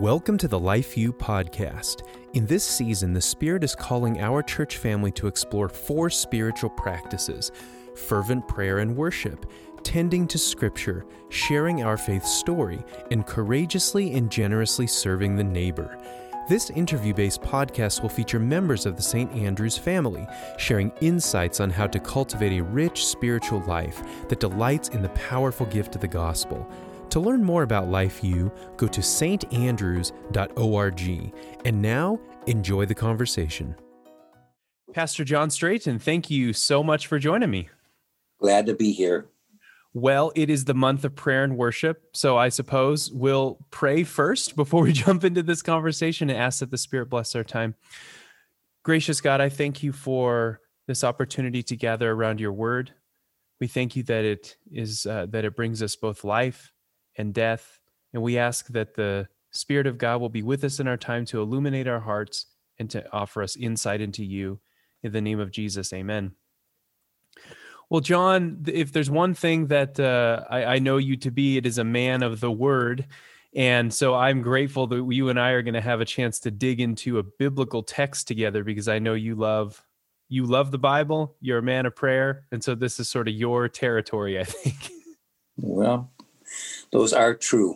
Welcome to the Life U podcast. In this season, the Spirit is calling our church family to explore four spiritual practices fervent prayer and worship, tending to Scripture, sharing our faith story, and courageously and generously serving the neighbor. This interview based podcast will feature members of the St. Andrews family, sharing insights on how to cultivate a rich spiritual life that delights in the powerful gift of the gospel. To learn more about Life U, go to standrews.org. And now, enjoy the conversation. Pastor John Straighten, thank you so much for joining me. Glad to be here. Well, it is the month of prayer and worship. So I suppose we'll pray first before we jump into this conversation and ask that the Spirit bless our time. Gracious God, I thank you for this opportunity to gather around your word. We thank you that it is uh, that it brings us both life and death. And we ask that the Spirit of God will be with us in our time to illuminate our hearts and to offer us insight into you. In the name of Jesus, amen. Well, John, if there's one thing that uh, I, I know you to be, it is a man of the word. And so I'm grateful that you and I are going to have a chance to dig into a biblical text together because I know you love you love the Bible. You're a man of prayer, and so this is sort of your territory, I think. Well, those are true.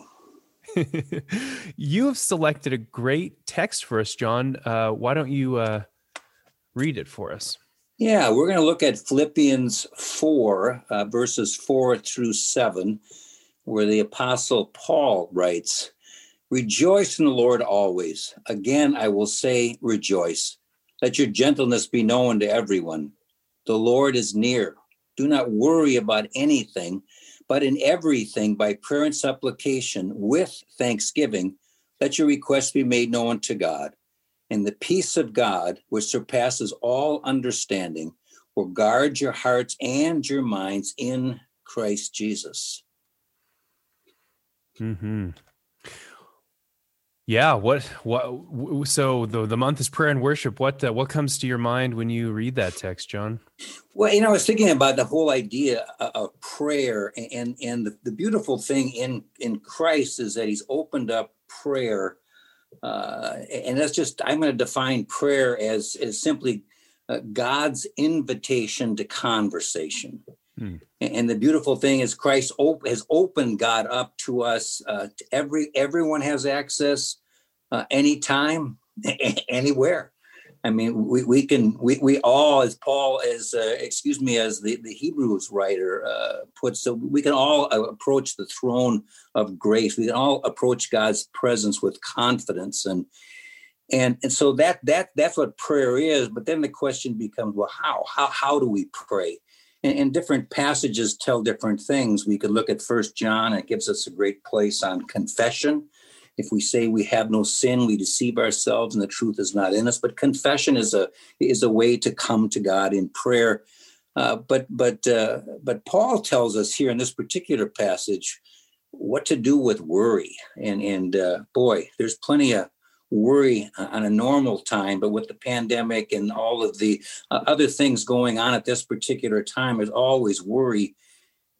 you have selected a great text for us, John. Uh, why don't you uh, read it for us? Yeah, we're going to look at Philippians 4, uh, verses 4 through 7, where the Apostle Paul writes, Rejoice in the Lord always. Again, I will say, rejoice. Let your gentleness be known to everyone. The Lord is near. Do not worry about anything but in everything by prayer and supplication with thanksgiving, let your requests be made known to God. And the peace of God, which surpasses all understanding, will guard your hearts and your minds in Christ Jesus. Hmm. Yeah. What? What? So the the month is prayer and worship. What? Uh, what comes to your mind when you read that text, John? Well, you know, I was thinking about the whole idea of prayer, and and the, the beautiful thing in in Christ is that He's opened up prayer, uh, and that's just I'm going to define prayer as as simply uh, God's invitation to conversation. Hmm. And the beautiful thing is Christ op- has opened God up to us. Uh, to every everyone has access uh, anytime, anywhere. I mean, we, we can we, we all, as Paul, as uh, excuse me, as the, the Hebrews writer uh, puts, so we can all uh, approach the throne of grace. We can all approach God's presence with confidence, and and and so that that that's what prayer is. But then the question becomes, well, how how how do we pray? And, and different passages tell different things. We could look at First John; it gives us a great place on confession if we say we have no sin, we deceive ourselves and the truth is not in us. But confession is a is a way to come to God in prayer. Uh, but but uh, but Paul tells us here in this particular passage what to do with worry. And and uh, boy, there's plenty of worry on a normal time, but with the pandemic and all of the uh, other things going on at this particular time, there's always worry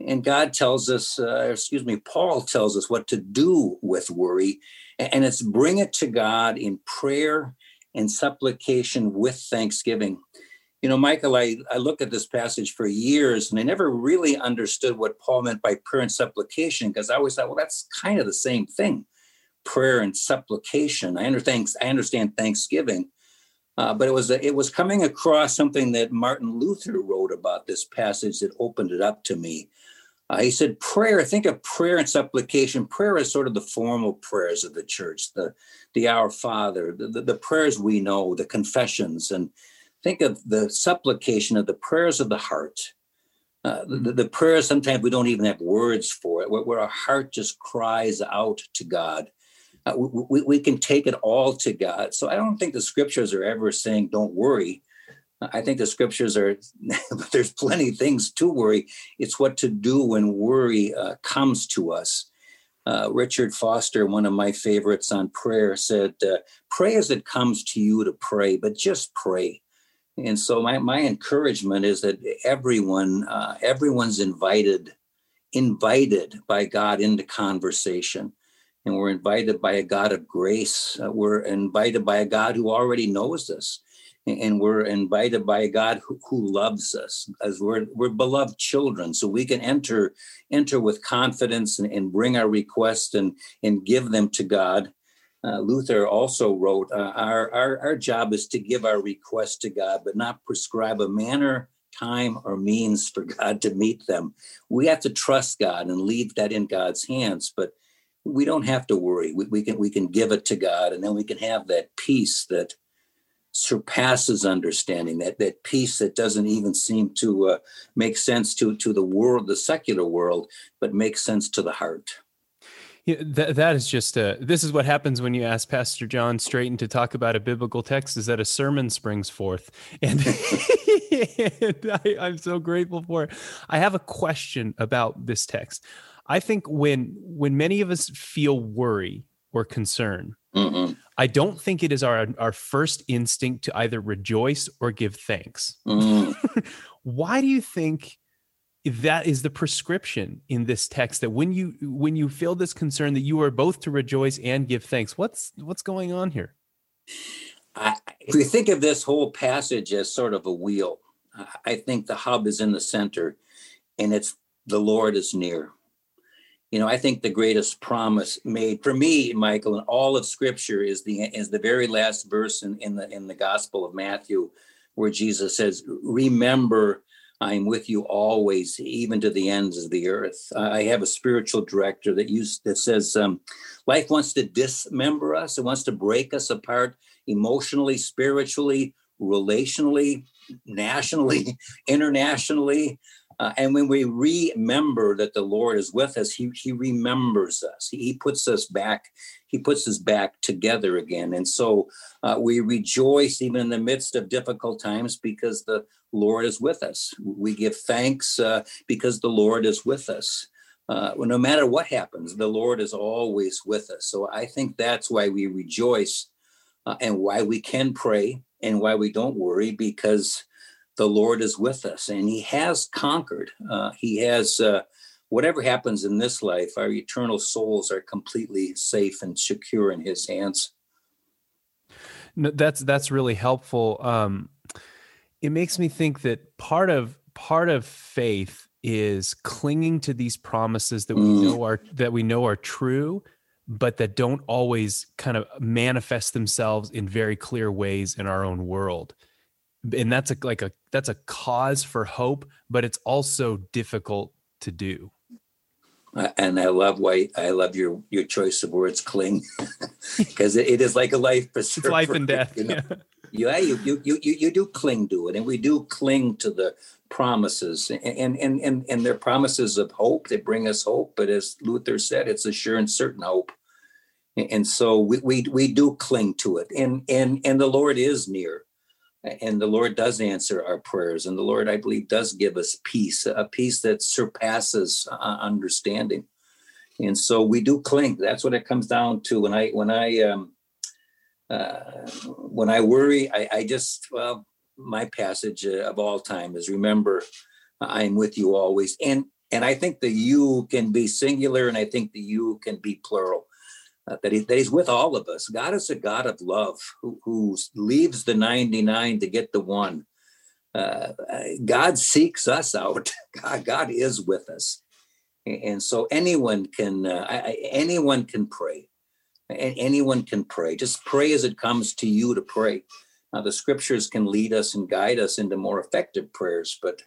and God tells us, uh, excuse me, Paul tells us what to do with worry, and it's bring it to God in prayer and supplication with thanksgiving. You know, Michael, I, I looked at this passage for years and I never really understood what Paul meant by prayer and supplication because I always thought, well, that's kind of the same thing prayer and supplication. I understand, I understand thanksgiving. Uh, but it was it was coming across something that Martin Luther wrote about this passage that opened it up to me. Uh, he said, prayer, think of prayer and supplication. Prayer is sort of the formal prayers of the church, the, the Our Father, the, the, the prayers we know, the confessions. And think of the supplication of the prayers of the heart. Uh, the, the prayers, sometimes we don't even have words for it, where, where our heart just cries out to God. Uh, we, we can take it all to God. So I don't think the scriptures are ever saying, don't worry. I think the scriptures are, there's plenty of things to worry. It's what to do when worry uh, comes to us. Uh, Richard Foster, one of my favorites on prayer, said, uh, Pray as it comes to you to pray, but just pray. And so my, my encouragement is that everyone, uh, everyone's invited, invited by God into conversation. And we're invited by a God of grace. Uh, we're invited by a God who already knows us, and we're invited by a God who, who loves us, as we're we're beloved children. So we can enter enter with confidence and, and bring our requests and and give them to God. Uh, Luther also wrote, uh, our, our, our job is to give our requests to God, but not prescribe a manner, time, or means for God to meet them. We have to trust God and leave that in God's hands. But we don't have to worry. We, we, can we can give it to God, and then we can have that peace that surpasses understanding. That that peace that doesn't even seem to uh, make sense to to the world, the secular world, but makes sense to the heart. Yeah, that that is just a. This is what happens when you ask Pastor John Straighten to talk about a biblical text. Is that a sermon springs forth, and, and I, I'm so grateful for it. I have a question about this text. I think when when many of us feel worry or concern, mm I don't think it is our our first instinct to either rejoice or give thanks. Mm. Why do you think that is the prescription in this text that when you when you feel this concern that you are both to rejoice and give thanks? What's what's going on here? I, if you think of this whole passage as sort of a wheel, I think the hub is in the center, and it's the Lord is near you know i think the greatest promise made for me michael in all of scripture is the is the very last verse in, in the in the gospel of matthew where jesus says remember i'm with you always even to the ends of the earth. I have a spiritual director that used that says um, life wants to dismember us. It wants to break us apart emotionally spiritually relationally nationally internationally uh, and when we remember that the Lord is with us, He He remembers us. He, he puts us back. He puts us back together again. And so uh, we rejoice even in the midst of difficult times because the Lord is with us. We give thanks uh, because the Lord is with us. Uh, no matter what happens, the Lord is always with us. So I think that's why we rejoice uh, and why we can pray and why we don't worry because the Lord is with us and he has conquered. Uh, he has, uh, whatever happens in this life, our eternal souls are completely safe and secure in his hands. No, that's, that's really helpful. Um, it makes me think that part of, part of faith is clinging to these promises that we mm. know are, that we know are true, but that don't always kind of manifest themselves in very clear ways in our own world and that's a like a that's a cause for hope but it's also difficult to do. Uh, and i love why i love your your choice of words cling because it, it is like a life it's life and death you know? yeah, you, you you you you do cling to it and we do cling to the promises and and and and they're promises of hope they bring us hope but as luther said it's a sure and certain hope. And so we we, we do cling to it and and and the lord is near and the lord does answer our prayers and the lord i believe does give us peace a peace that surpasses uh, understanding. And so we do cling. That's what it comes down to. When i when i um uh, when i worry I, I just well my passage of all time is remember i'm with you always. And and i think the you can be singular and i think the you can be plural uh, that, he, that he's with all of us. God is a God of love who, who leaves the 99 to get the one. Uh, God seeks us out. God, God is with us. And so anyone can uh, anyone can pray. and Anyone can pray. Just pray as it comes to you to pray. Now, the scriptures can lead us and guide us into more effective prayers, but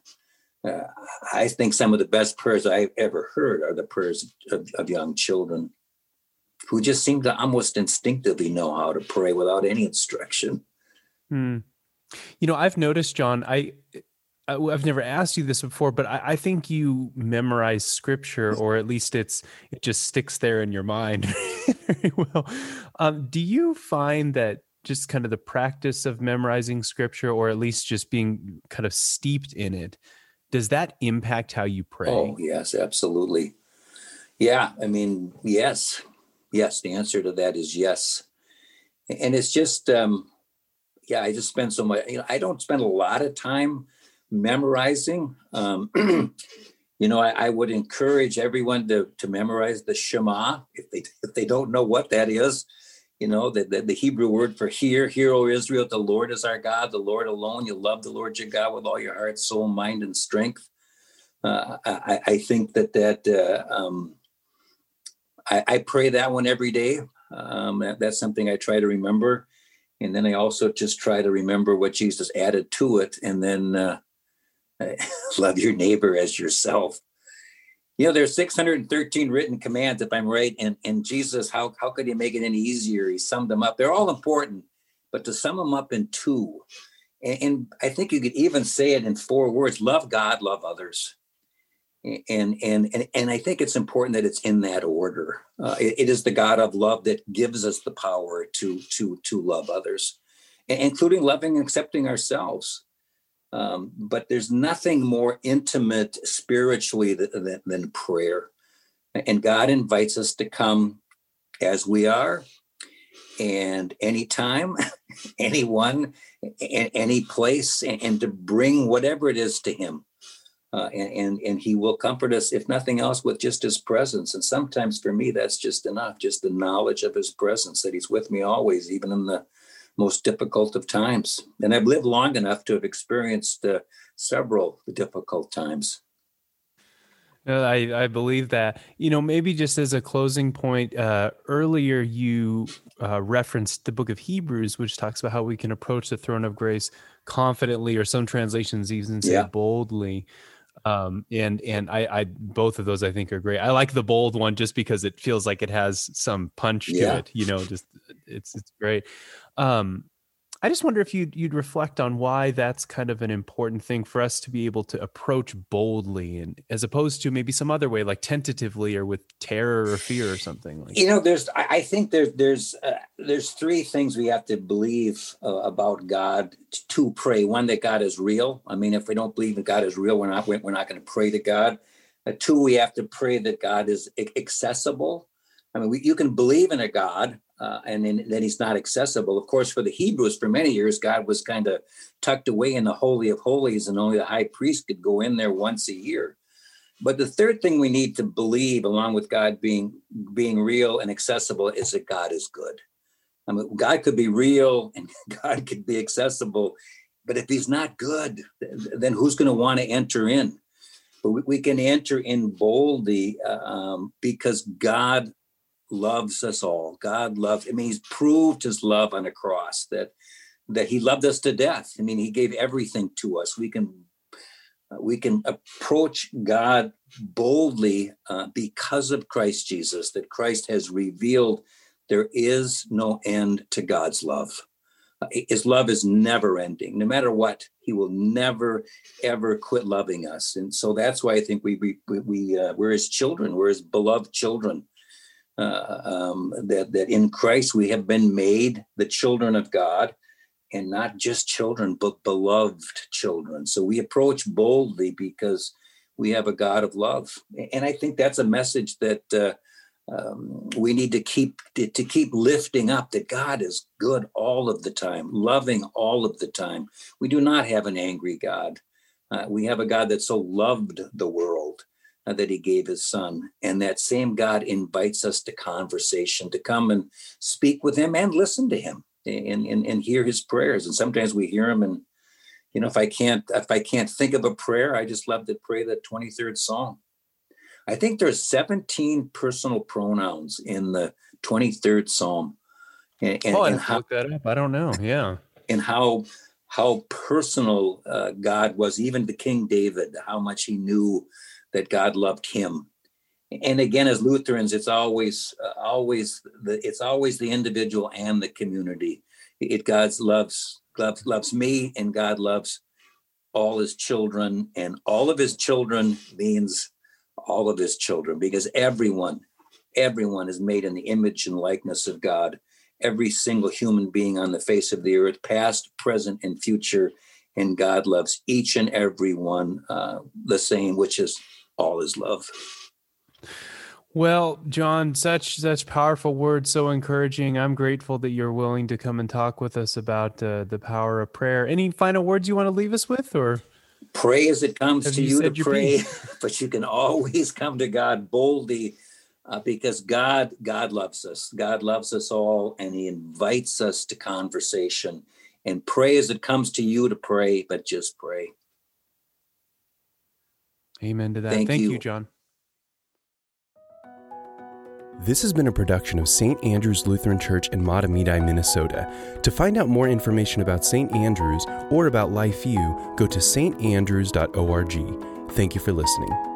uh, I think some of the best prayers I've ever heard are the prayers of, of young children who just seem to almost instinctively know how to pray without any instruction. Hmm. You know, I've noticed, John, I, I have never asked you this before, but I, I, think you memorize scripture, or at least it's it just sticks there in your mind very well. Um, do you find that just kind of the practice of memorizing scripture, or at least just being kind of steeped in it, does that impact how you pray? Oh yes, absolutely. Yeah, I mean, yes, yes the answer to that is yes and it's just um yeah i just spend so much you know i don't spend a lot of time memorizing um you know, I, I, would encourage everyone to to memorize the Shema if they if they don't know what that is. You know, the, the, the Hebrew word for hear, hear, O Israel, the Lord is our God, the Lord alone. You love the Lord your God with all your heart, soul, mind, and strength. Uh, I, I, think that that uh, um, I, I, pray that one every day. Um, that, that's something I try to remember, and then I also just try to remember what Jesus added to it, and then uh, love your neighbor as yourself. You know, there's 613 written commands, if I'm right. And, and Jesus, how, how could he make it any easier? He summed them up. They're all important, but to sum them up in two, and, and I think you could even say it in four words love God, love others. And, and and and I think it's important that it's in that order. Uh, it, it is the God of love that gives us the power to to to love others, including loving and accepting ourselves. Um, but there's nothing more intimate spiritually than, than, than prayer. And God invites us to come as we are and anytime, anyone, any place, and, to bring whatever it is to Him. Uh, and, and, and he will comfort us, if nothing else, with just his presence. And sometimes for me, that's just enough, just the knowledge of his presence, that he's with me always, even in the most difficult of times. And I've lived long enough to have experienced uh, several difficult times. I, I believe that. You know, maybe just as a closing point, uh, earlier you uh, referenced the book of Hebrews, which talks about how we can approach the throne of grace confidently, or some translations even say yeah. boldly. Um, and and I, I both of those I think are great. I like the bold one just because it feels like it has some punch yeah. to it. You know, just it's it's great. Um, I just wonder if you'd you'd reflect on why that's kind of an important thing for us to be able to approach boldly, and as opposed to maybe some other way, like tentatively or with terror or fear or something. Like you know, there's I think there's there's uh, there's three things we have to believe uh, about God to pray. One, that God is real. I mean, if we don't believe that God is real, we're not we're not going to pray to God. Uh, two, we have to pray that God is accessible. I mean, we, you can believe in a God, uh, and then, then he's not accessible. Of course, for the Hebrews, for many years, God was kind of tucked away in the Holy of Holies, and only the high priest could go in there once a year. But the third thing we need to believe, along with God being being real and accessible, is that God is good. I mean, God could be real and God could be accessible, but if He's not good, then who's going to want to enter in? But we, we can enter in boldly uh, um, because God loves us all. God loves, I mean, he's proved his love on a cross that that he loved us to death. I mean, he gave everything to us. We can we can approach God boldly uh, because of Christ Jesus, that Christ has revealed there is no end to God's love. His love is never ending. No matter what, he will never, ever quit loving us. And so that's why I think we, we, we uh, we're his children. We're his beloved children uh, um, that that in Christ we have been made the children of God, and not just children, but beloved children. So we approach boldly because we have a God of love, and I think that's a message that. Uh, um, we need to keep to, to, keep lifting up that God is good all of the time, loving all of the time. We do not have an angry God. Uh, we have a God that so loved the world that he gave his son. And that same God invites us to conversation, to come and speak with him and listen to him and, and, and hear his prayers. And sometimes we hear him and, you know, if I can't, if I can't think of a prayer, I just love to pray the 23rd Psalm. I think there's 17 personal pronouns in the 23rd Psalm. And, and, oh, and how, look that up. I don't know. Yeah. And how how personal uh, God was, even to King David, how much he knew that God loved him. And again, as Lutherans, it's always, uh, always the, it's always the individual and the community. It God's loves, loves, loves me, and God loves all his children, and all of his children means all of his children, because everyone, everyone is made in the image and likeness of God. Every single human being on the face of the earth, past, present, and future, and God loves each and every one uh, the same, which is all is love. Well, John, such such powerful words, so encouraging. I'm grateful that you're willing to come and talk with us about uh, the power of prayer. Any final words you want to leave us with, or? Pray as it comes Have to you you, to pray, but you can always come to God boldly uh, because God God loves us. God loves us all, and He invites us to conversation. And pray as it comes to you to pray, but just pray. Amen to that. Thank Thank you, you. John. This has been a production of St. Andrew's Lutheran Church in Mahtomedi, Minnesota. To find out more information about St. Andrews or about LifeU, go to standrews.org. Thank you for listening.